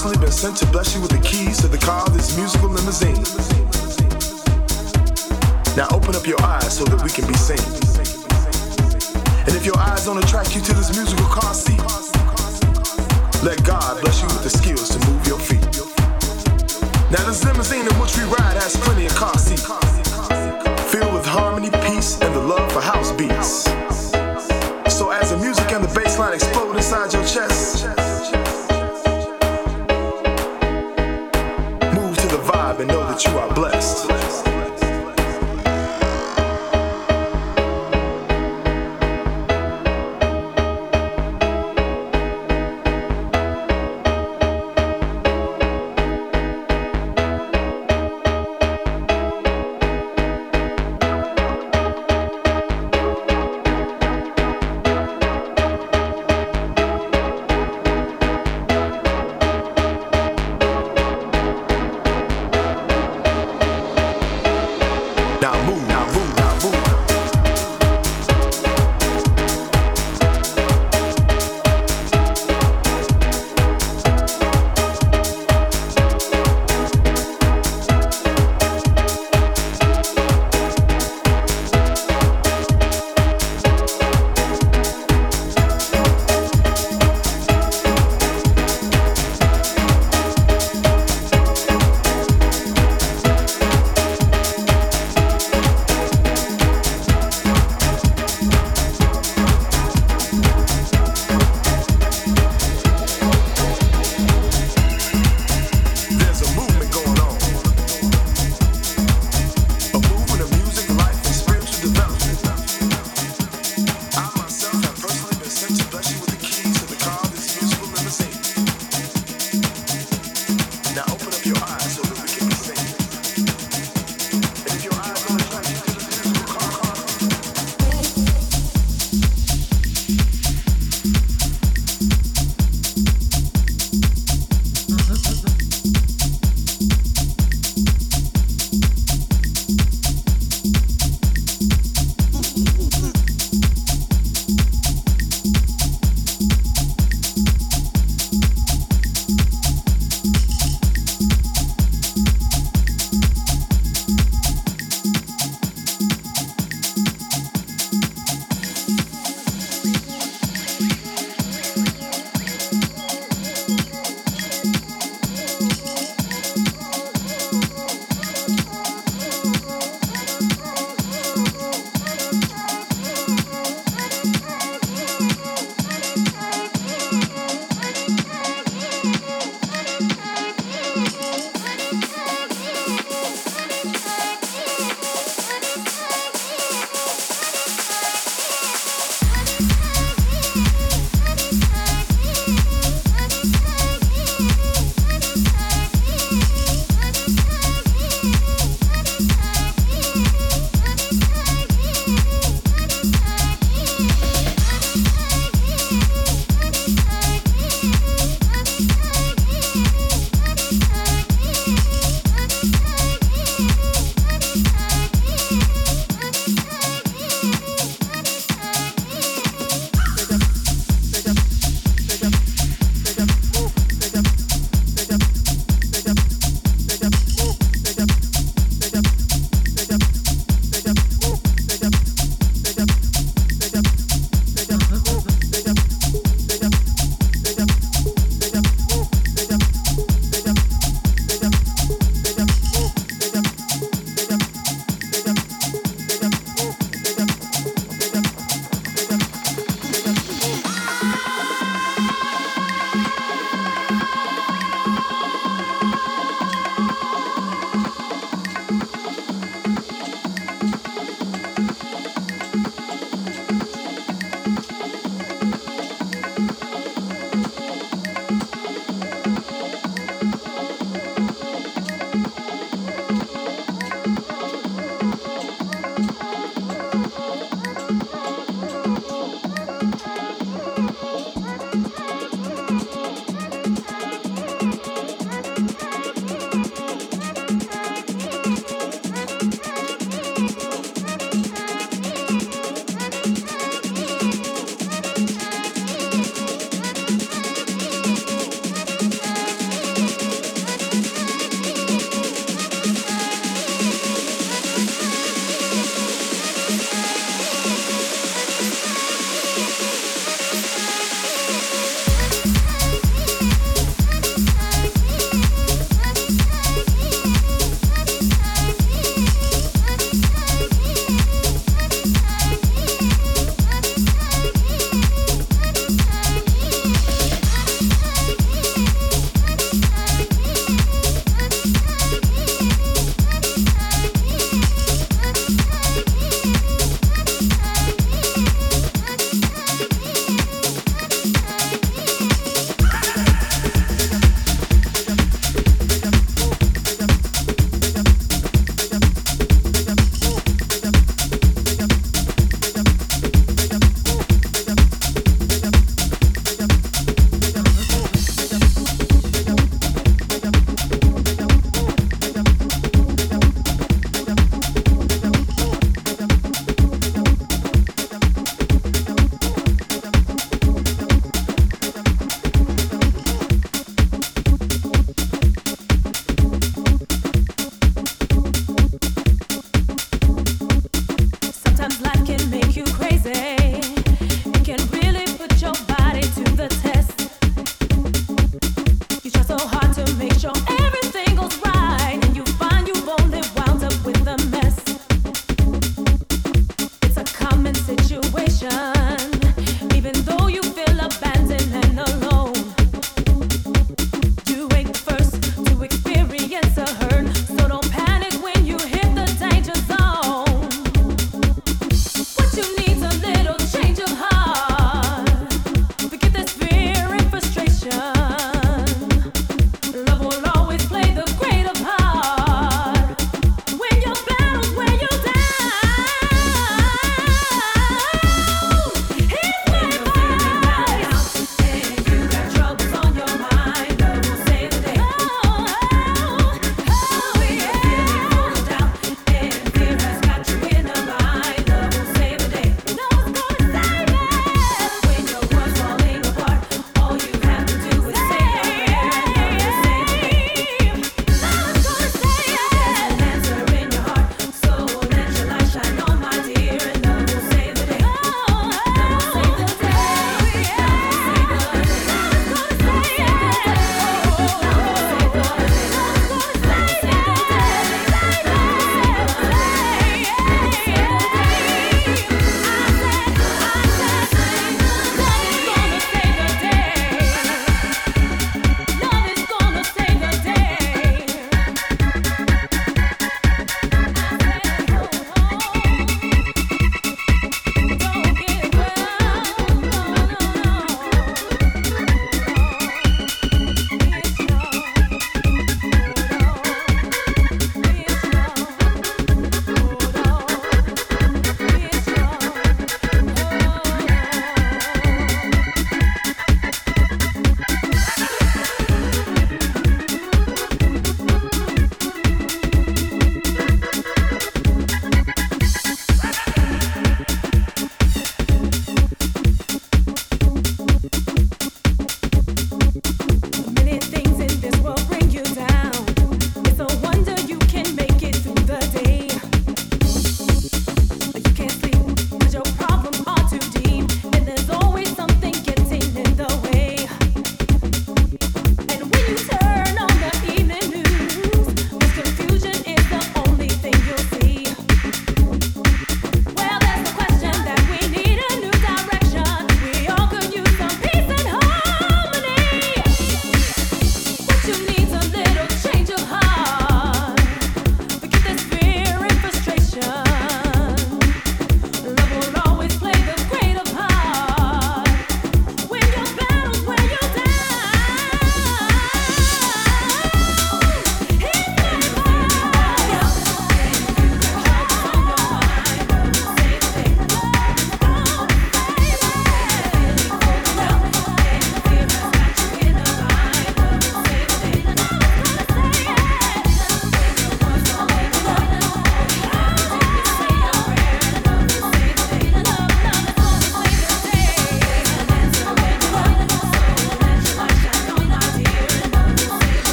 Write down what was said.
personally been sent to bless you with the keys to the car of this musical limousine. Now open up your eyes so that we can be seen. And if your eyes don't attract you to this musical car seat, let God bless you with the skills to move your feet. Now this limousine in which we ride has plenty of car seats, filled with harmony, peace, and the love for house beats. So as the music and the bass line explode inside your chest.